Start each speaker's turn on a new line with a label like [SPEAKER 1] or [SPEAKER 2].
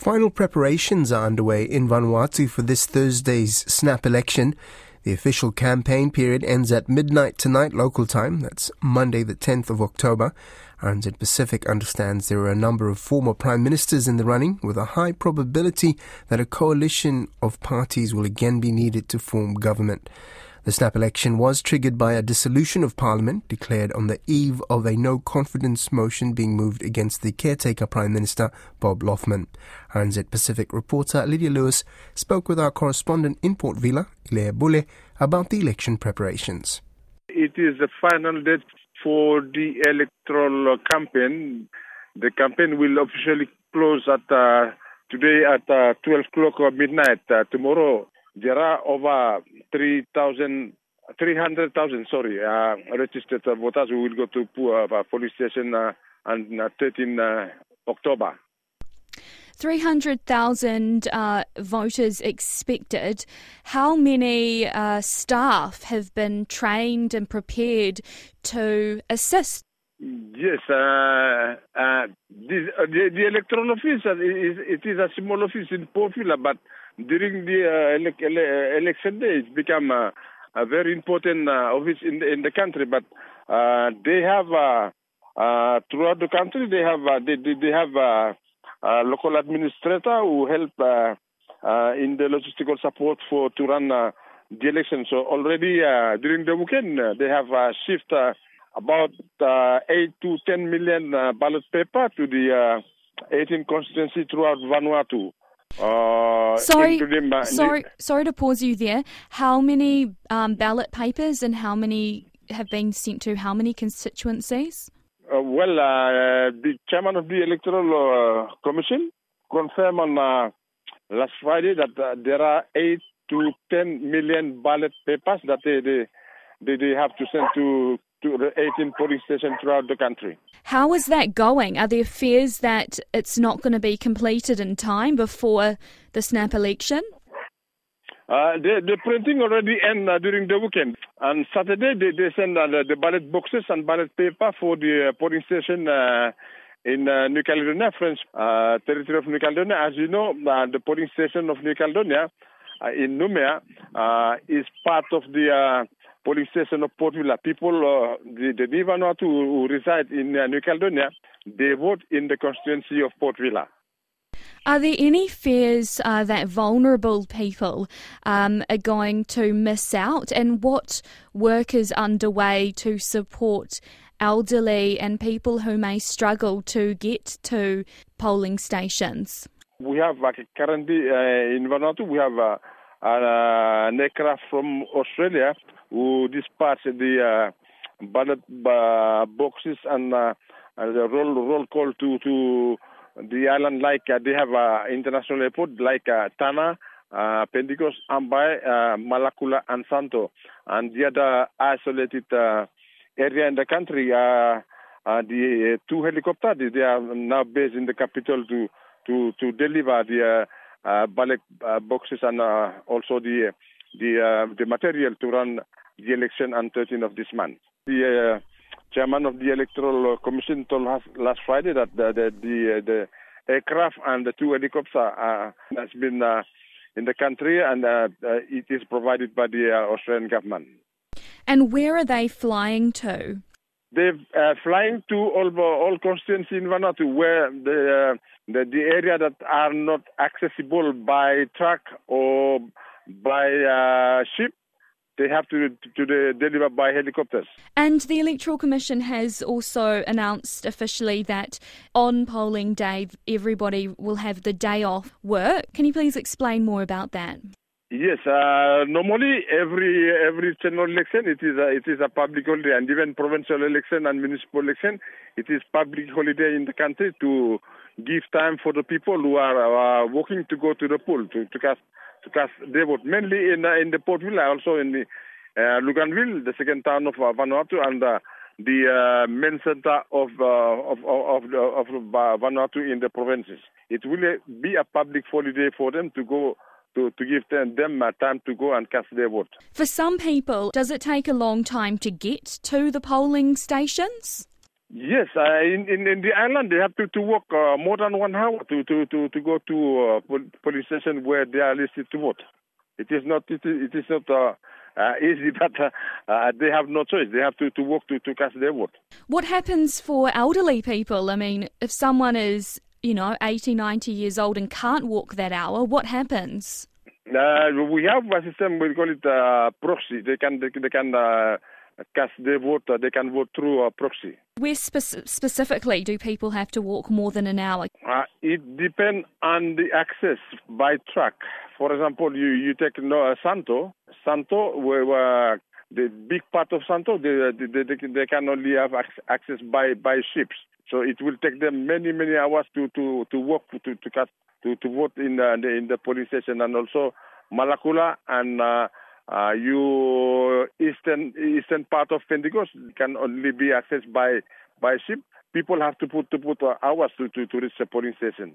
[SPEAKER 1] Final preparations are underway in Vanuatu for this Thursday's snap election. The official campaign period ends at midnight tonight local time. That's Monday, the 10th of October. RNZ Pacific understands there are a number of former prime ministers in the running, with a high probability that a coalition of parties will again be needed to form government. The snap election was triggered by a dissolution of parliament declared on the eve of a no confidence motion being moved against the caretaker Prime Minister Bob Loughman. RNZ Pacific reporter Lydia Lewis spoke with our correspondent in Port Vila, Hilaire Bule, about the election preparations.
[SPEAKER 2] It is the final date for the electoral campaign. The campaign will officially close at uh, today at uh, 12 o'clock or midnight. Uh, tomorrow there are over 3,000, 300,000, sorry, uh, registered voters who will go to uh, police station uh, on uh, 13 uh, October.
[SPEAKER 3] 300,000 uh, voters expected. How many uh, staff have been trained and prepared to assist?
[SPEAKER 2] Yes, uh, uh, this, uh, the, the, electoral office is it is a small office in Port Vila, but during the uh, ele- ele- election day, it's become a, uh, a very important uh, office in the, in the country. But uh, they have uh, throughout the country they have they, they have a local administrator who help in the logistical support for to run the election. So already during the weekend they have shift about eight to ten million ballot paper to the 18 constituency throughout Vanuatu.
[SPEAKER 3] Uh, sorry, sorry, sorry to pause you there. How many um, ballot papers and how many have been sent to how many constituencies?
[SPEAKER 2] Uh, well, uh, the chairman of the electoral uh, commission confirmed on uh, last Friday that uh, there are eight to ten million ballot papers that they they, they, they have to send to to the 18 police stations throughout the country.
[SPEAKER 3] How is that going? Are there fears that it's not going to be completed in time before the snap election?
[SPEAKER 2] Uh, the, the, printing already ended uh, during the weekend. On Saturday, they, they send uh, the, the, ballot boxes and ballot paper for the uh, polling station uh, in uh, New Caledonia, French territory of New Caledonia. As you know, the polling station of New Caledonia in Noumea is part of the polling station of Port Vila. People, uh, the, the Vanuatu who, who reside in uh, New Caledonia, they vote in the constituency of Port Vila.
[SPEAKER 3] Are there any fears uh, that vulnerable people um, are going to miss out? And what work is underway to support elderly and people who may struggle to get to polling stations?
[SPEAKER 2] We have, like, currently uh, in Vanuatu, we have uh, an aircraft from Australia who dispatch the uh, ballot uh, boxes and uh, the roll roll call to to the island like uh, they have uh, international airport like uh, Tanna, uh, Pentecost, Ambai, uh, Malakula, and Santo, and the other isolated uh, area in the country. Uh, uh, the uh, two helicopters they are now based in the capital to to to deliver the uh, uh, ballot uh, boxes and uh, also the the uh, the material to run the election on 13th of this month. The uh, chairman of the electoral commission told us last Friday that the the the, uh, the aircraft and the two helicopters uh, has been uh, in the country and uh, uh, it is provided by the Australian government.
[SPEAKER 3] And where are they flying to?
[SPEAKER 2] They're flying to all all constituencies in Vanuatu, where the, the the area that are not accessible by truck or by ship they have to, to, to deliver by helicopters.
[SPEAKER 3] And the Electoral Commission has also announced officially that on polling day, everybody will have the day off work. Can you please explain more about that?
[SPEAKER 2] Yes, uh, normally every every general election it is a, it is a public holiday, and even provincial election and municipal election it is public holiday in the country to give time for the people who are uh, working to go to the poll to, to cast cast their vote, mainly in uh, in the Port Vila, also in the uh, Luganville, the second town of uh, Vanuatu, and the main center of of of, of, Vanuatu in the provinces. It will be a public holiday for them to go to, to give them, them time to go and cast their vote.
[SPEAKER 3] For some people, does it take a long time to get to the polling stations?
[SPEAKER 2] Yes, uh, in, in, in the island they have to, to walk uh, more than one hour to to, to, to go to uh, police station where they are listed to vote. It is not it is, it is not uh, uh, easy, but uh, uh, they have no choice. They have to, to walk to, to cast their vote.
[SPEAKER 3] What happens for elderly people? I mean, if someone is you know 80, 90 years old and can't walk that hour, what happens?
[SPEAKER 2] Uh, we have a system we call it uh, proxy. They can they, they can cast their vote. they can vote through a proxy.
[SPEAKER 3] Where spe- specifically do people have to walk more than an hour?
[SPEAKER 2] Uh, it depends on the access by truck. For example, you, you take no, uh, Santo. Santo, where, where the big part of Santo, they, they, they, they can only have access by, by ships. So it will take them many, many hours to, to, to walk to, to, cast, to, to vote in the, in the police station. And also Malakula and uh, uh, you eastern eastern part of Pentecost can only be accessed by by ship. People have to put to put hours to, to, to reach the polling station.